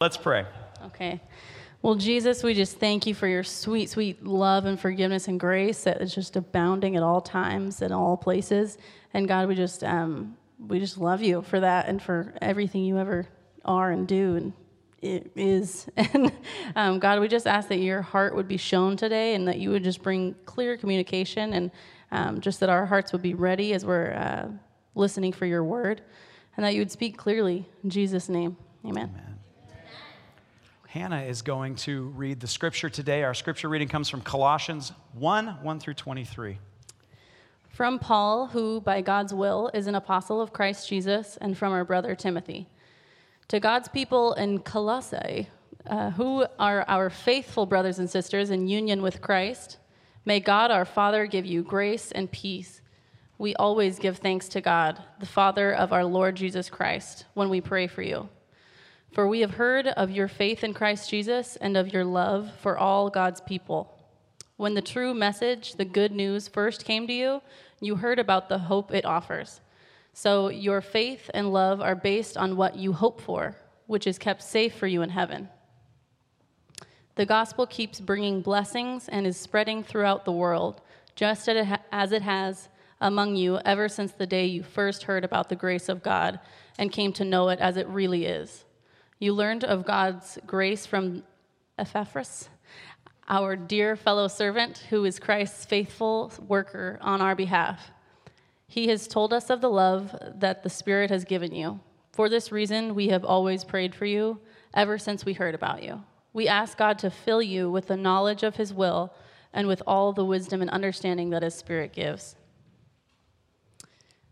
Let's pray. Okay. Well, Jesus, we just thank you for your sweet, sweet love and forgiveness and grace that is just abounding at all times and all places. And God, we just um, we just love you for that and for everything you ever are and do and it is. And um, God, we just ask that your heart would be shown today and that you would just bring clear communication and um, just that our hearts would be ready as we're uh, listening for your word and that you would speak clearly. In Jesus' name, amen. Amen. Hannah is going to read the scripture today. Our scripture reading comes from Colossians 1 1 through 23. From Paul, who by God's will is an apostle of Christ Jesus, and from our brother Timothy. To God's people in Colossae, uh, who are our faithful brothers and sisters in union with Christ, may God our Father give you grace and peace. We always give thanks to God, the Father of our Lord Jesus Christ, when we pray for you. For we have heard of your faith in Christ Jesus and of your love for all God's people. When the true message, the good news, first came to you, you heard about the hope it offers. So your faith and love are based on what you hope for, which is kept safe for you in heaven. The gospel keeps bringing blessings and is spreading throughout the world, just as it has among you ever since the day you first heard about the grace of God and came to know it as it really is. You learned of God's grace from Epaphras, our dear fellow servant, who is Christ's faithful worker on our behalf. He has told us of the love that the Spirit has given you. For this reason, we have always prayed for you ever since we heard about you. We ask God to fill you with the knowledge of His will and with all the wisdom and understanding that His Spirit gives.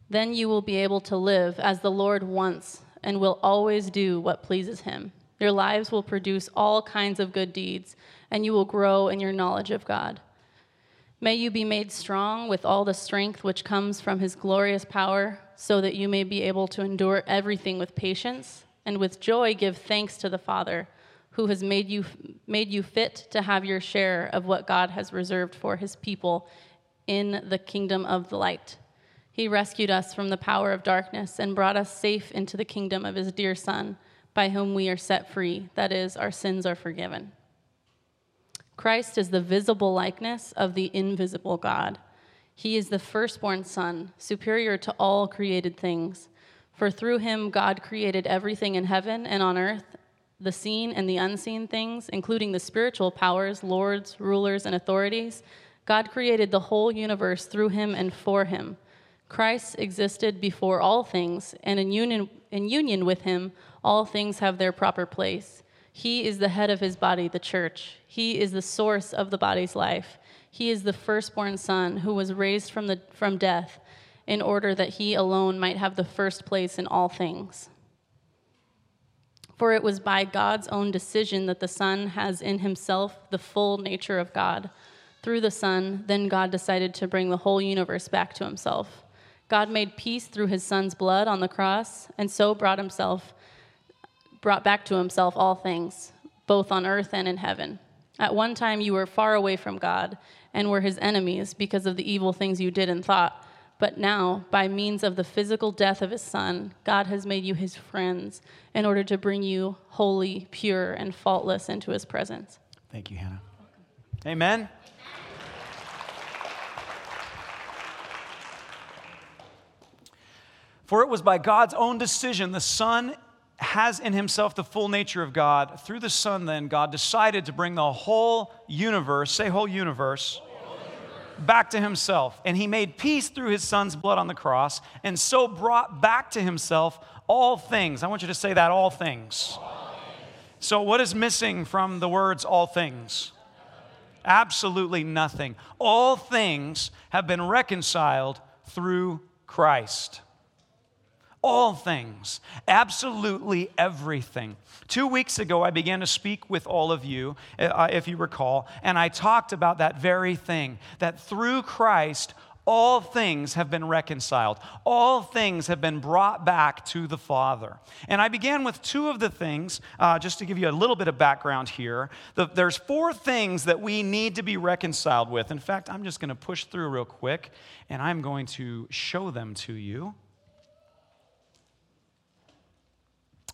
Then you will be able to live as the Lord wants and will always do what pleases him. Your lives will produce all kinds of good deeds, and you will grow in your knowledge of God. May you be made strong with all the strength which comes from his glorious power, so that you may be able to endure everything with patience, and with joy give thanks to the Father, who has made you, made you fit to have your share of what God has reserved for his people in the kingdom of the light. He rescued us from the power of darkness and brought us safe into the kingdom of his dear Son, by whom we are set free. That is, our sins are forgiven. Christ is the visible likeness of the invisible God. He is the firstborn Son, superior to all created things. For through him, God created everything in heaven and on earth, the seen and the unseen things, including the spiritual powers, lords, rulers, and authorities. God created the whole universe through him and for him. Christ existed before all things, and in union, in union with him, all things have their proper place. He is the head of his body, the church. He is the source of the body's life. He is the firstborn son who was raised from, the, from death in order that he alone might have the first place in all things. For it was by God's own decision that the Son has in himself the full nature of God. Through the Son, then God decided to bring the whole universe back to himself. God made peace through his son's blood on the cross and so brought himself brought back to himself all things, both on earth and in heaven. At one time you were far away from God and were his enemies because of the evil things you did and thought. But now, by means of the physical death of his son, God has made you his friends in order to bring you holy, pure, and faultless into his presence. Thank you, Hannah. Amen. For it was by God's own decision the Son has in himself the full nature of God. Through the Son, then, God decided to bring the whole universe, say whole universe, back to himself. And he made peace through his Son's blood on the cross, and so brought back to himself all things. I want you to say that all things. All things. So, what is missing from the words all things? Absolutely nothing. All things have been reconciled through Christ. All things, absolutely everything. Two weeks ago, I began to speak with all of you, uh, if you recall, and I talked about that very thing that through Christ, all things have been reconciled. All things have been brought back to the Father. And I began with two of the things, uh, just to give you a little bit of background here. The, there's four things that we need to be reconciled with. In fact, I'm just going to push through real quick, and I'm going to show them to you.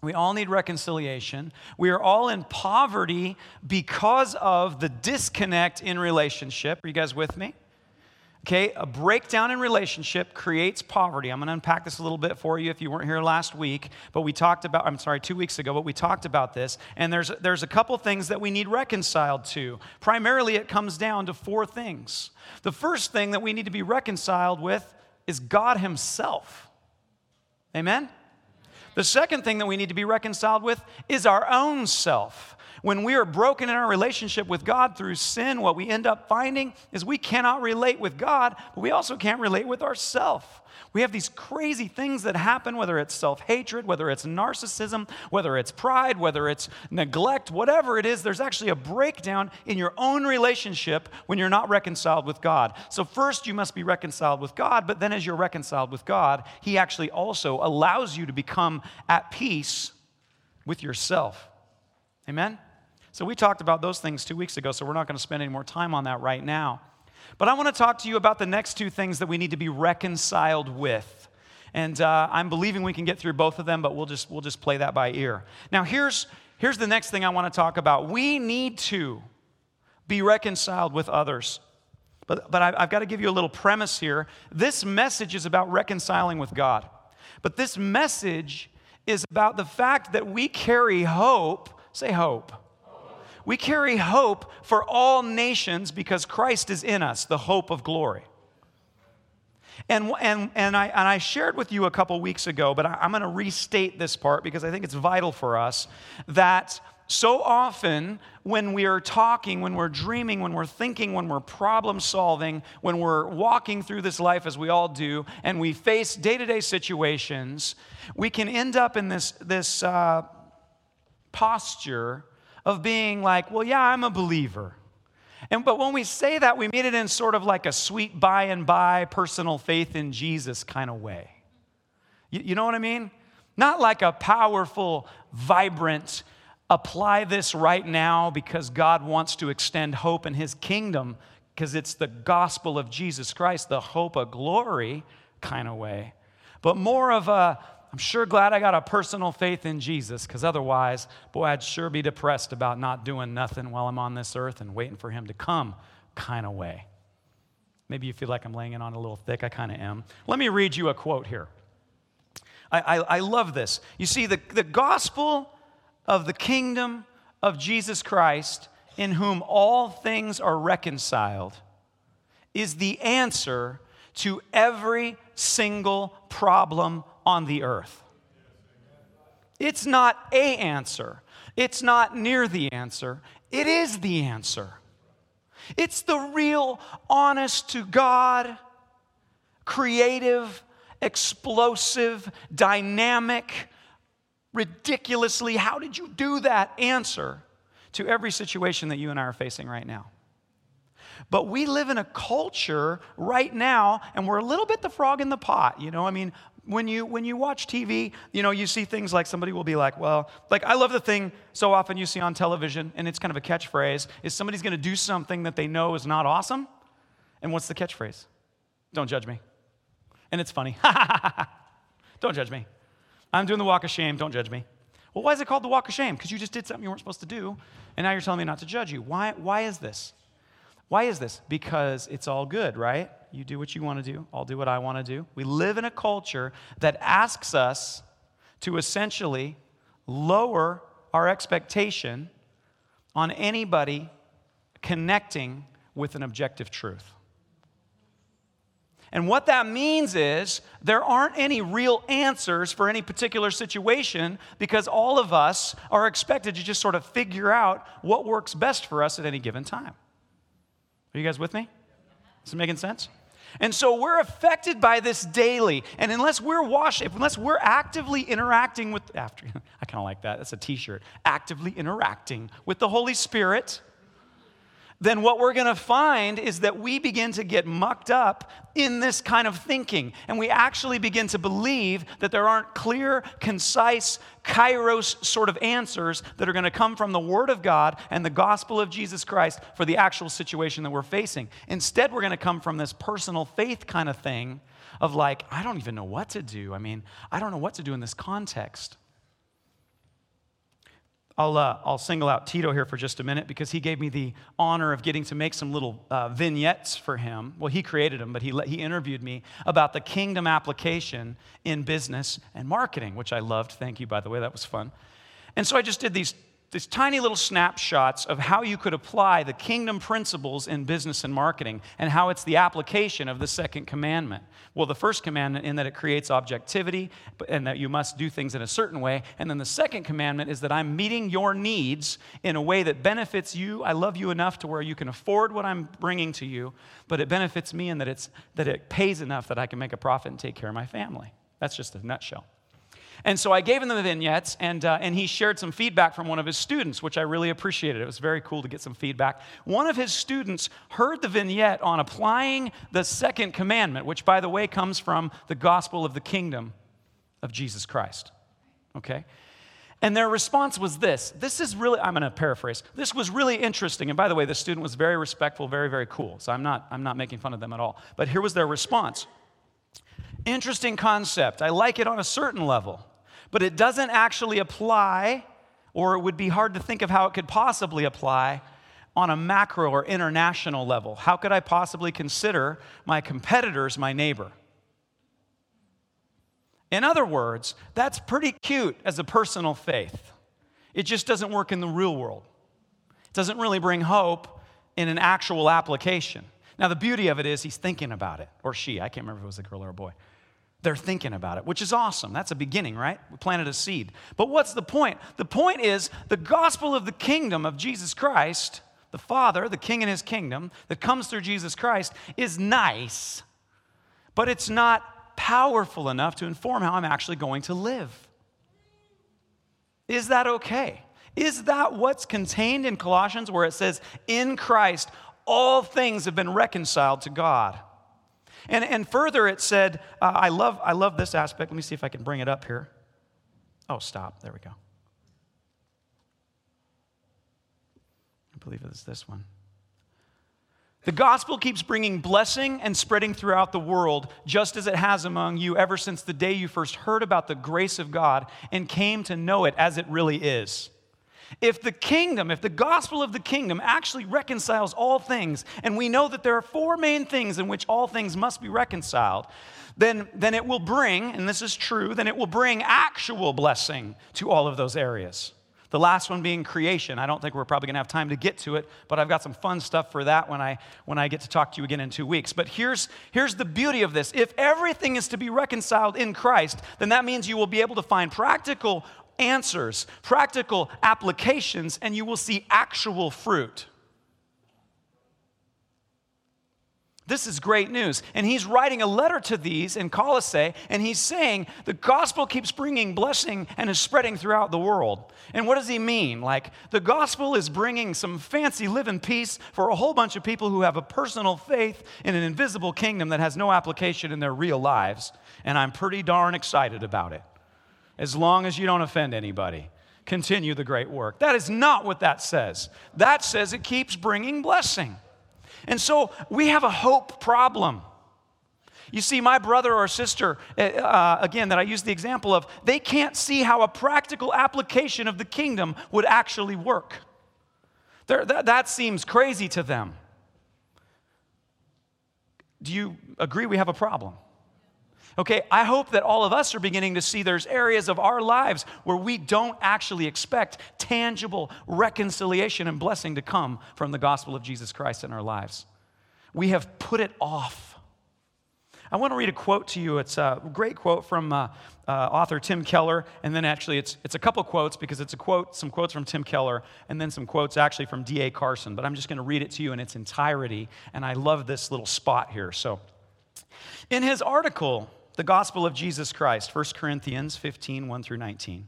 We all need reconciliation. We are all in poverty because of the disconnect in relationship. Are you guys with me? Okay, a breakdown in relationship creates poverty. I'm going to unpack this a little bit for you if you weren't here last week, but we talked about, I'm sorry, two weeks ago, but we talked about this. And there's, there's a couple things that we need reconciled to. Primarily, it comes down to four things. The first thing that we need to be reconciled with is God Himself. Amen? The second thing that we need to be reconciled with is our own self. When we are broken in our relationship with God through sin, what we end up finding is we cannot relate with God, but we also can't relate with ourselves. We have these crazy things that happen, whether it's self hatred, whether it's narcissism, whether it's pride, whether it's neglect, whatever it is, there's actually a breakdown in your own relationship when you're not reconciled with God. So, first, you must be reconciled with God, but then as you're reconciled with God, He actually also allows you to become at peace with yourself. Amen? So, we talked about those things two weeks ago, so we're not going to spend any more time on that right now. But I want to talk to you about the next two things that we need to be reconciled with. And uh, I'm believing we can get through both of them, but we'll just, we'll just play that by ear. Now, here's, here's the next thing I want to talk about. We need to be reconciled with others. But, but I've, I've got to give you a little premise here. This message is about reconciling with God. But this message is about the fact that we carry hope. Say hope we carry hope for all nations because Christ is in us, the hope of glory. And, and, and, I, and I shared with you a couple weeks ago, but I'm going to restate this part because I think it's vital for us that so often when we are talking, when we're dreaming, when we're thinking, when we're problem solving, when we're walking through this life as we all do, and we face day to day situations, we can end up in this, this uh, posture of being like, well, yeah, I'm a believer. And, but when we say that, we mean it in sort of like a sweet by and by personal faith in Jesus kind of way. You, you know what I mean? Not like a powerful, vibrant, apply this right now because God wants to extend hope in his kingdom because it's the gospel of Jesus Christ, the hope of glory kind of way. But more of a I'm sure glad I got a personal faith in Jesus because otherwise, boy, I'd sure be depressed about not doing nothing while I'm on this earth and waiting for Him to come kind of way. Maybe you feel like I'm laying it on a little thick. I kind of am. Let me read you a quote here. I, I, I love this. You see, the, the gospel of the kingdom of Jesus Christ, in whom all things are reconciled, is the answer to every single problem on the earth. It's not a answer. It's not near the answer. It is the answer. It's the real, honest to God, creative, explosive, dynamic, ridiculously, how did you do that answer to every situation that you and I are facing right now. But we live in a culture right now, and we're a little bit the frog in the pot. You know, I mean, when you when you watch TV, you know, you see things like somebody will be like, well, like I love the thing so often you see on television, and it's kind of a catchphrase, is somebody's gonna do something that they know is not awesome. And what's the catchphrase? Don't judge me. And it's funny. don't judge me. I'm doing the walk of shame, don't judge me. Well, why is it called the walk of shame? Because you just did something you weren't supposed to do, and now you're telling me not to judge you. Why, why is this? Why is this? Because it's all good, right? You do what you want to do, I'll do what I want to do. We live in a culture that asks us to essentially lower our expectation on anybody connecting with an objective truth. And what that means is there aren't any real answers for any particular situation because all of us are expected to just sort of figure out what works best for us at any given time. Are you guys with me? Is it making sense? And so we're affected by this daily. And unless we're washing, unless we're actively interacting with, after, I kind of like that, that's a t shirt, actively interacting with the Holy Spirit, then what we're going to find is that we begin to get mucked up in this kind of thinking. And we actually begin to believe that there aren't clear, concise, kairos sort of answers that are going to come from the Word of God and the gospel of Jesus Christ for the actual situation that we're facing. Instead, we're going to come from this personal faith kind of thing of like, I don't even know what to do. I mean, I don't know what to do in this context. I'll, uh, I'll single out Tito here for just a minute because he gave me the honor of getting to make some little uh, vignettes for him. Well, he created them, but he, he interviewed me about the kingdom application in business and marketing, which I loved. Thank you, by the way, that was fun. And so I just did these these tiny little snapshots of how you could apply the kingdom principles in business and marketing and how it's the application of the second commandment. Well, the first commandment in that it creates objectivity and that you must do things in a certain way. And then the second commandment is that I'm meeting your needs in a way that benefits you. I love you enough to where you can afford what I'm bringing to you, but it benefits me in that, it's, that it pays enough that I can make a profit and take care of my family. That's just a nutshell. And so I gave him the vignettes, and, uh, and he shared some feedback from one of his students, which I really appreciated. It was very cool to get some feedback. One of his students heard the vignette on applying the second commandment, which, by the way, comes from the gospel of the kingdom of Jesus Christ. Okay? And their response was this this is really, I'm going to paraphrase, this was really interesting. And by the way, the student was very respectful, very, very cool. So I'm not, I'm not making fun of them at all. But here was their response Interesting concept. I like it on a certain level but it doesn't actually apply, or it would be hard to think of how it could possibly apply on a macro or international level. How could I possibly consider my competitors my neighbor? In other words, that's pretty cute as a personal faith. It just doesn't work in the real world. It doesn't really bring hope in an actual application. Now, the beauty of it is he's thinking about it, or she, I can't remember if it was a girl or a boy. They're thinking about it, which is awesome. That's a beginning, right? We planted a seed. But what's the point? The point is the gospel of the kingdom of Jesus Christ, the Father, the King in his kingdom, that comes through Jesus Christ, is nice, but it's not powerful enough to inform how I'm actually going to live. Is that okay? Is that what's contained in Colossians where it says, In Christ, all things have been reconciled to God? And, and further, it said, uh, I, love, I love this aspect. Let me see if I can bring it up here. Oh, stop. There we go. I believe it's this one. The gospel keeps bringing blessing and spreading throughout the world, just as it has among you ever since the day you first heard about the grace of God and came to know it as it really is. If the kingdom, if the gospel of the kingdom actually reconciles all things, and we know that there are four main things in which all things must be reconciled, then, then it will bring, and this is true, then it will bring actual blessing to all of those areas. The last one being creation. I don't think we're probably going to have time to get to it, but I've got some fun stuff for that when I, when I get to talk to you again in two weeks. But here's, here's the beauty of this if everything is to be reconciled in Christ, then that means you will be able to find practical answers, practical applications, and you will see actual fruit. This is great news. And he's writing a letter to these in Colossae, and he's saying the gospel keeps bringing blessing and is spreading throughout the world. And what does he mean? Like, the gospel is bringing some fancy living peace for a whole bunch of people who have a personal faith in an invisible kingdom that has no application in their real lives. And I'm pretty darn excited about it as long as you don't offend anybody. Continue the great work. That is not what that says. That says it keeps bringing blessing. And so we have a hope problem. You see, my brother or sister, uh, uh again, that I use the example of, they can't see how a practical application of the kingdom would actually work. That seems crazy to them. Do you agree we have a problem? Okay, I hope that all of us are beginning to see there's areas of our lives where we don't actually expect tangible reconciliation and blessing to come from the gospel of Jesus Christ in our lives. We have put it off. I want to read a quote to you. It's a great quote from uh, uh, author Tim Keller, and then actually it's, it's a couple quotes because it's a quote, some quotes from Tim Keller, and then some quotes actually from D.A. Carson. But I'm just going to read it to you in its entirety, and I love this little spot here. So, in his article, the gospel of Jesus Christ, 1 Corinthians 15, 1 through 19.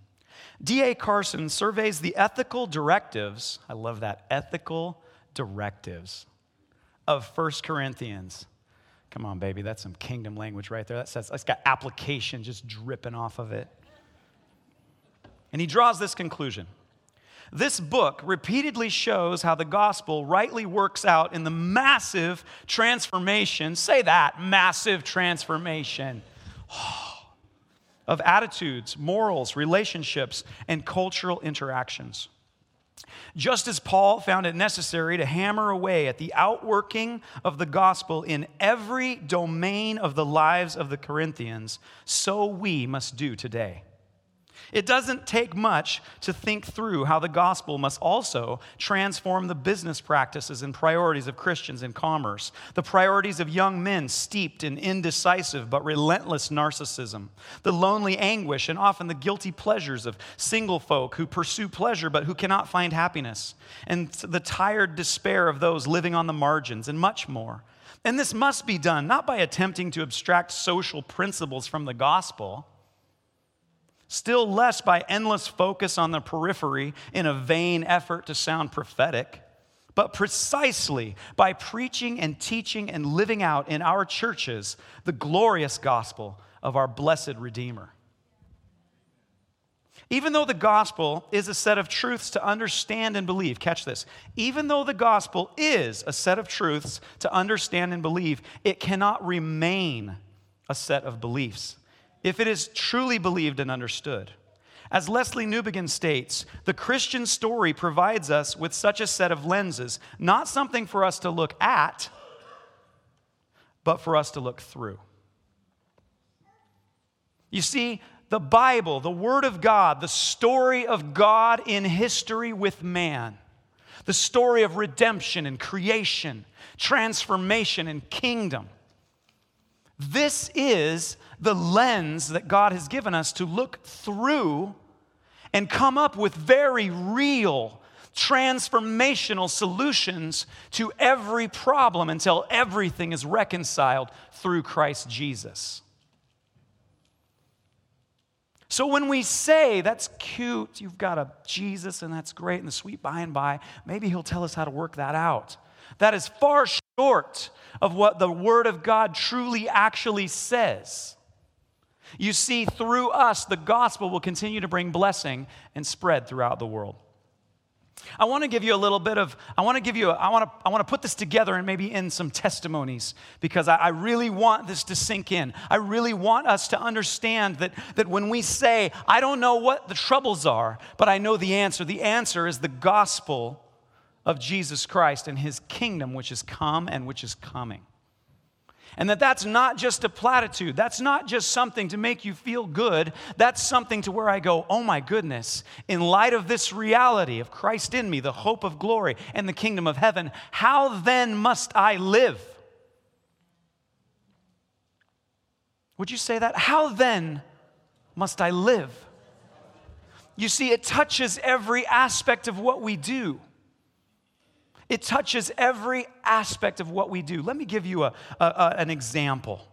D.A. Carson surveys the ethical directives, I love that, ethical directives of 1 Corinthians. Come on, baby, that's some kingdom language right there. That says it's got application just dripping off of it. And he draws this conclusion. This book repeatedly shows how the gospel rightly works out in the massive transformation. Say that, massive transformation of attitudes, morals, relationships, and cultural interactions. Just as Paul found it necessary to hammer away at the outworking of the gospel in every domain of the lives of the Corinthians, so we must do today. It doesn't take much to think through how the gospel must also transform the business practices and priorities of Christians in commerce, the priorities of young men steeped in indecisive but relentless narcissism, the lonely anguish and often the guilty pleasures of single folk who pursue pleasure but who cannot find happiness, and the tired despair of those living on the margins, and much more. And this must be done not by attempting to abstract social principles from the gospel still less by endless focus on the periphery in a vain effort to sound prophetic, but precisely by preaching and teaching and living out in our churches the glorious gospel of our blessed Redeemer. Even though the gospel is a set of truths to understand and believe, catch this. Even though the gospel is a set of truths to understand and believe, it cannot remain a set of beliefs if it is truly believed and understood. As Lesslie Newbigin states, the Christian story provides us with such a set of lenses, not something for us to look at, but for us to look through. You see, the Bible, the Word of God, the story of God in history with man, the story of redemption and creation, transformation and kingdom. This is the lens that God has given us to look through and come up with very real, transformational solutions to every problem until everything is reconciled through Christ Jesus. So when we say, that's cute, you've got a Jesus and that's great, and the sweet by and by, maybe he'll tell us how to work that out. That is far short of what the Word of God truly actually says. You see, through us, the gospel will continue to bring blessing and spread throughout the world. I want to give you a little bit of, I want to give you, I want to, I want to put this together and maybe in some testimonies because I, I really want this to sink in. I really want us to understand that, that when we say, I don't know what the troubles are, but I know the answer, the answer is the gospel of Jesus Christ and his kingdom, which is come and which is coming. And that that's not just a platitude. That's not just something to make you feel good. That's something to where I go, oh my goodness, in light of this reality of Christ in me, the hope of glory and the kingdom of heaven, how then must I live? Would you say that? How then must I live? You see, it touches every aspect of what we do. It touches every aspect of what we do. Let me give you a, a, a, an example.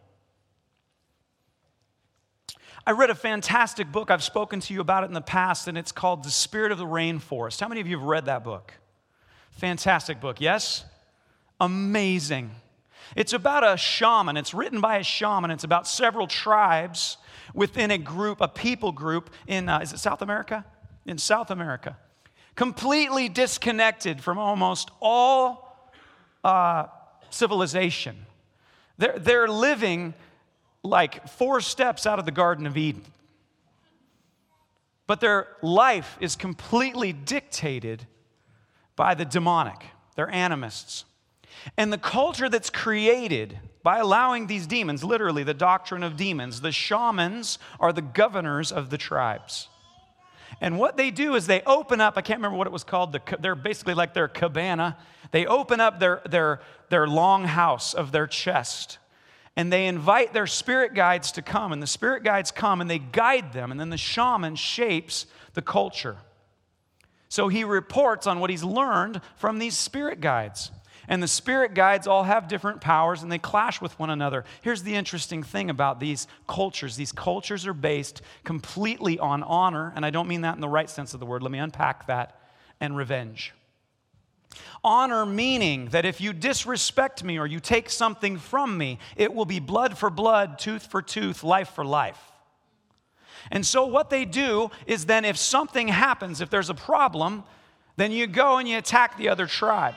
I read a fantastic book. I've spoken to you about it in the past, and it's called The Spirit of the Rainforest. How many of you have read that book? Fantastic book, yes? Amazing. It's about a shaman. It's written by a shaman. It's about several tribes within a group, a people group in, uh, is it South America? In South America completely disconnected from almost all uh, civilization. They're, they're living like four steps out of the Garden of Eden. But their life is completely dictated by the demonic. They're animists. And the culture that's created by allowing these demons, literally the doctrine of demons, the shamans are the governors of the tribes. And what they do is they open up, I can't remember what it was called, the, they're basically like their cabana. They open up their, their, their long house of their chest and they invite their spirit guides to come. And the spirit guides come and they guide them. And then the shaman shapes the culture. So he reports on what he's learned from these spirit guides. And the spirit guides all have different powers and they clash with one another. Here's the interesting thing about these cultures these cultures are based completely on honor, and I don't mean that in the right sense of the word. Let me unpack that, and revenge. Honor meaning that if you disrespect me or you take something from me, it will be blood for blood, tooth for tooth, life for life. And so, what they do is then, if something happens, if there's a problem, then you go and you attack the other tribe.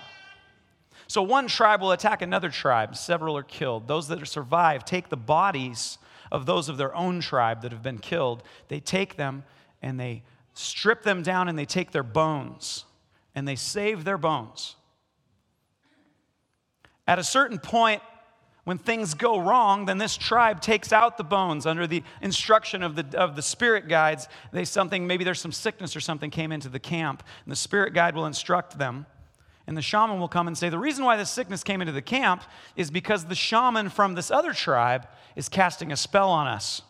So one tribe will attack another tribe, several are killed. Those that survive take the bodies of those of their own tribe that have been killed, they take them and they strip them down and they take their bones and they save their bones. At a certain point, when things go wrong, then this tribe takes out the bones under the instruction of the, of the spirit guides. They something, maybe there's some sickness or something came into the camp, and the spirit guide will instruct them. And the shaman will come and say, The reason why this sickness came into the camp is because the shaman from this other tribe is casting a spell on us.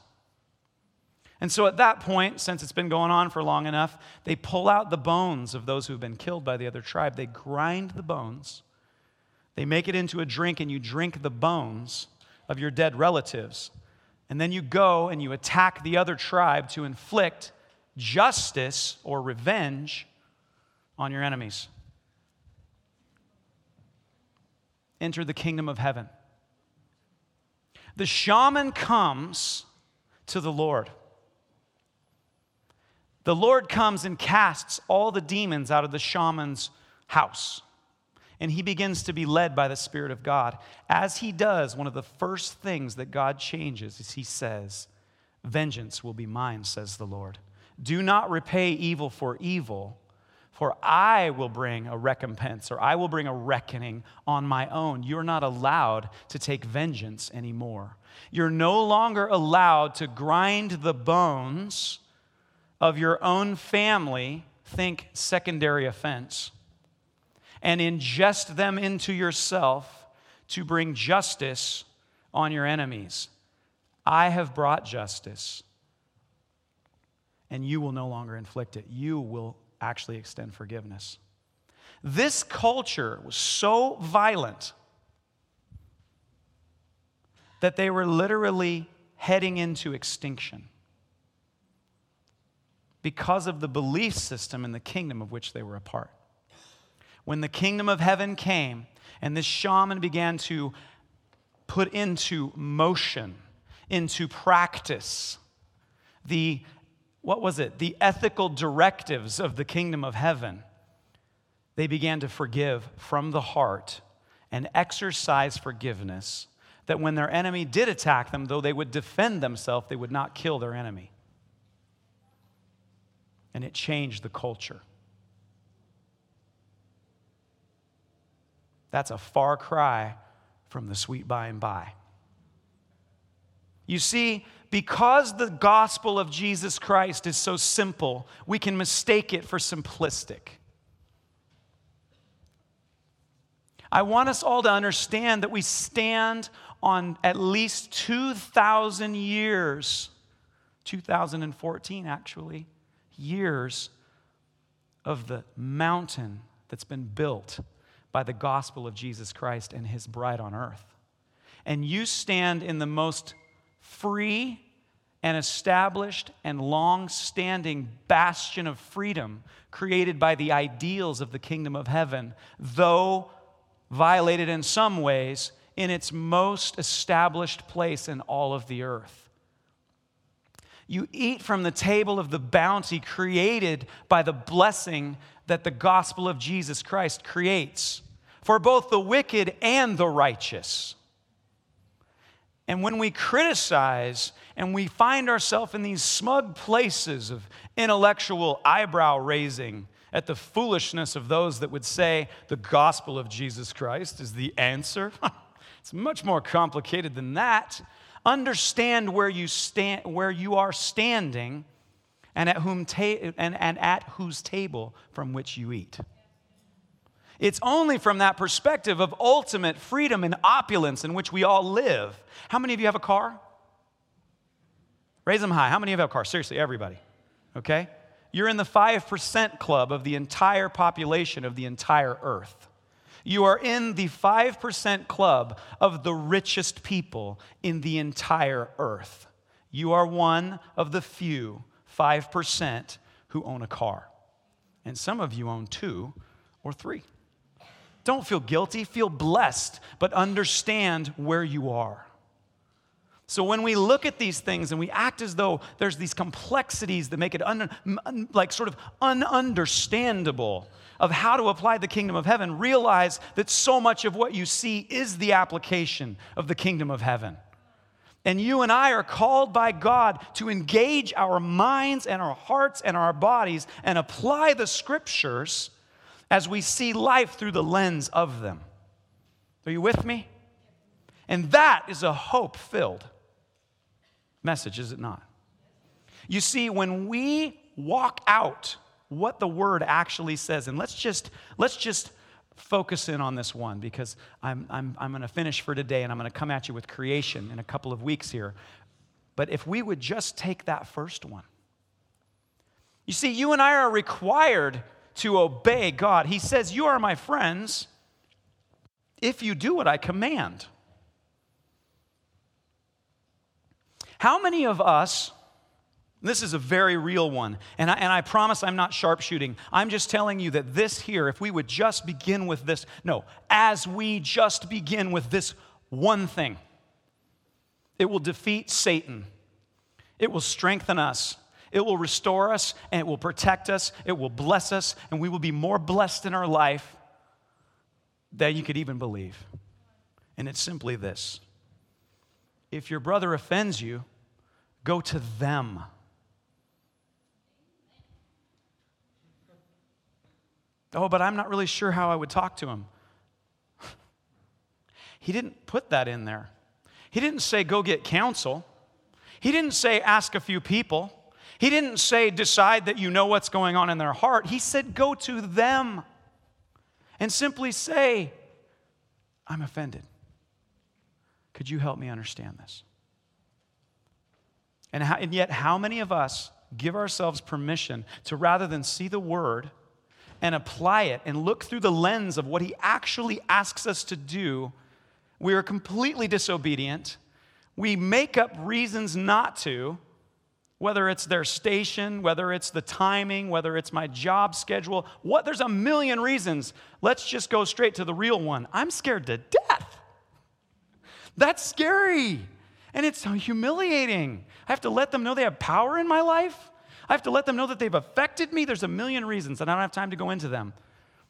And so at that point, since it's been going on for long enough, they pull out the bones of those who've been killed by the other tribe. They grind the bones they make it into a drink, and you drink the bones of your dead relatives. And then you go and you attack the other tribe to inflict justice or revenge on your enemies. Enter the kingdom of heaven. The shaman comes to the Lord. The Lord comes and casts all the demons out of the shaman's house and he begins to be led by the Spirit of God. As he does, one of the first things that God changes is he says, Vengeance will be mine, says the Lord. Do not repay evil for evil, for I will bring a recompense or I will bring a reckoning on my own. You're not allowed to take vengeance anymore. You're no longer allowed to grind the bones of your own family, think secondary offense and ingest them into yourself to bring justice on your enemies. I have brought justice, and you will no longer inflict it. You will actually extend forgiveness. This culture was so violent that they were literally heading into extinction because of the belief system in the kingdom of which they were a part when the kingdom of heaven came and this shaman began to put into motion, into practice, the, what was it? The ethical directives of the kingdom of heaven, they began to forgive from the heart and exercise forgiveness. That when their enemy did attack them, though they would defend themselves, they would not kill their enemy. And it changed the culture. That's a far cry from the sweet by and by. You see, because the gospel of Jesus Christ is so simple, we can mistake it for simplistic. I want us all to understand that we stand on at least 2,000 years, 2014 actually, years of the mountain that's been built by the gospel of Jesus Christ and his bride on earth. And you stand in the most free and established and long standing bastion of freedom created by the ideals of the kingdom of heaven, though violated in some ways in its most established place in all of the earth. You eat from the table of the bounty created by the blessing that the gospel of Jesus Christ creates for both the wicked and the righteous. And when we criticize and we find ourselves in these smug places of intellectual eyebrow raising at the foolishness of those that would say the gospel of Jesus Christ is the answer, it's much more complicated than that. Understand where you, stand, where you are standing and at, whom ta- and, and at whose table from which you eat. It's only from that perspective of ultimate freedom and opulence in which we all live. How many of you have a car? Raise them high. How many of you have a car? Seriously, everybody. Okay? You're in the 5% club of the entire population of the entire earth. You are in the 5% club of the richest people in the entire earth. You are one of the few 5% who own a car. And some of you own two or three. Don't feel guilty, feel blessed, but understand where you are. So when we look at these things and we act as though there's these complexities that make it un, like sort of ununderstandable of how to apply the kingdom of heaven, realize that so much of what you see is the application of the kingdom of heaven. And you and I are called by God to engage our minds and our hearts and our bodies and apply the scriptures as we see life through the lens of them. Are you with me? And that is a hope filled message, is it not? You see, when we walk out what the word actually says, and let's just, let's just focus in on this one because I'm, I'm, I'm going to finish for today and I'm going to come at you with creation in a couple of weeks here. But if we would just take that first one, you see, you and I are required to obey God. He says, You are my friends if you do what I command. How many of us, this is a very real one, and I, and I promise I'm not sharpshooting. I'm just telling you that this here, if we would just begin with this, no, as we just begin with this one thing, it will defeat Satan, it will strengthen us. It will restore us and it will protect us. It will bless us, and we will be more blessed in our life than you could even believe. And it's simply this if your brother offends you, go to them. Oh, but I'm not really sure how I would talk to him. he didn't put that in there. He didn't say, go get counsel. He didn't say, ask a few people. He didn't say, decide that you know what's going on in their heart. He said, go to them and simply say, I'm offended. Could you help me understand this? And, how, and yet, how many of us give ourselves permission to rather than see the word and apply it and look through the lens of what he actually asks us to do, we are completely disobedient. We make up reasons not to, whether it's their station, whether it's the timing, whether it's my job schedule. What there's a million reasons. Let's just go straight to the real one. I'm scared to death. That's scary. And it's humiliating. I have to let them know they have power in my life. I have to let them know that they've affected me. There's a million reasons, and I don't have time to go into them.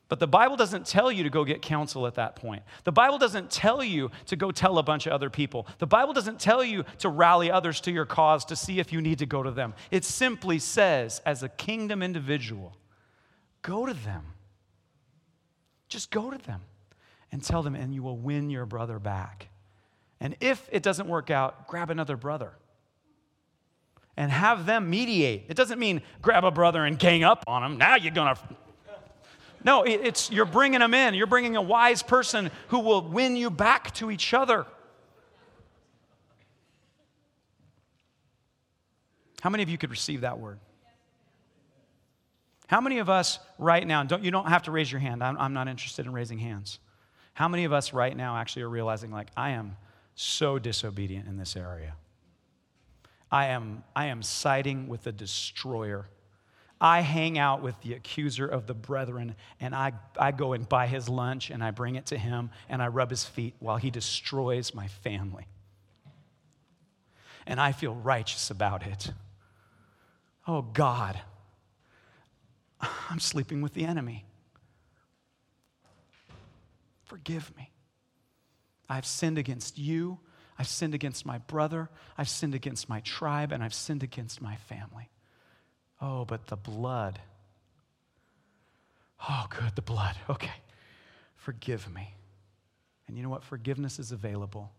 But the Bible doesn't tell you to go get counsel at that point. The Bible doesn't tell you to go tell a bunch of other people. The Bible doesn't tell you to rally others to your cause to see if you need to go to them. It simply says, as a kingdom individual, go to them. Just go to them and tell them, and you will win your brother back. And if it doesn't work out, grab another brother and have them mediate. It doesn't mean grab a brother and gang up on him. Now you're going to. No, it's you're bringing them in. You're bringing a wise person who will win you back to each other. How many of you could receive that word? How many of us right now, don't, you don't have to raise your hand, I'm, I'm not interested in raising hands. How many of us right now actually are realizing, like, I am so disobedient in this area. I am, I am siding with the destroyer. I hang out with the accuser of the brethren, and I, I go and buy his lunch and I bring it to him and I rub his feet while he destroys my family. And I feel righteous about it. Oh God, I'm sleeping with the enemy. Forgive me. I've sinned against you. I've sinned against my brother. I've sinned against my tribe. And I've sinned against my family. Oh, but the blood. Oh, good, the blood. Okay. Forgive me. And you know what? Forgiveness is available.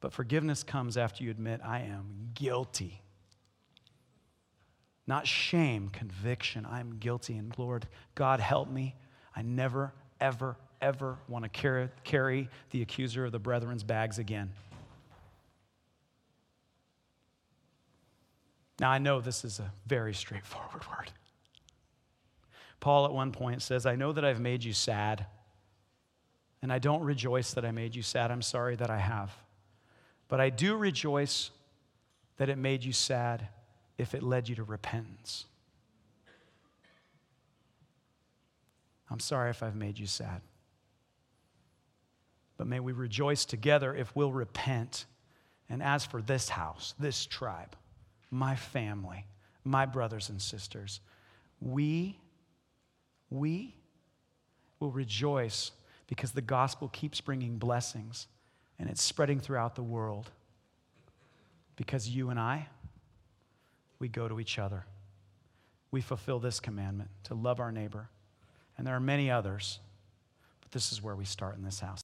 But forgiveness comes after you admit, I am guilty. Not shame, conviction. I'm guilty. And Lord, God, help me. I never, ever, ever want to carry, carry the accuser of the brethren's bags again. Now, I know this is a very straightforward word. Paul at one point says, I know that I've made you sad, and I don't rejoice that I made you sad. I'm sorry that I have. But I do rejoice that it made you sad if it led you to repentance. I'm sorry if I've made you sad. But may we rejoice together if we'll repent. And as for this house, this tribe, my family, my brothers and sisters, we, we will rejoice because the gospel keeps bringing blessings and it's spreading throughout the world. Because you and I, we go to each other. We fulfill this commandment to love our neighbor And there are many others, but this is where we start in this house.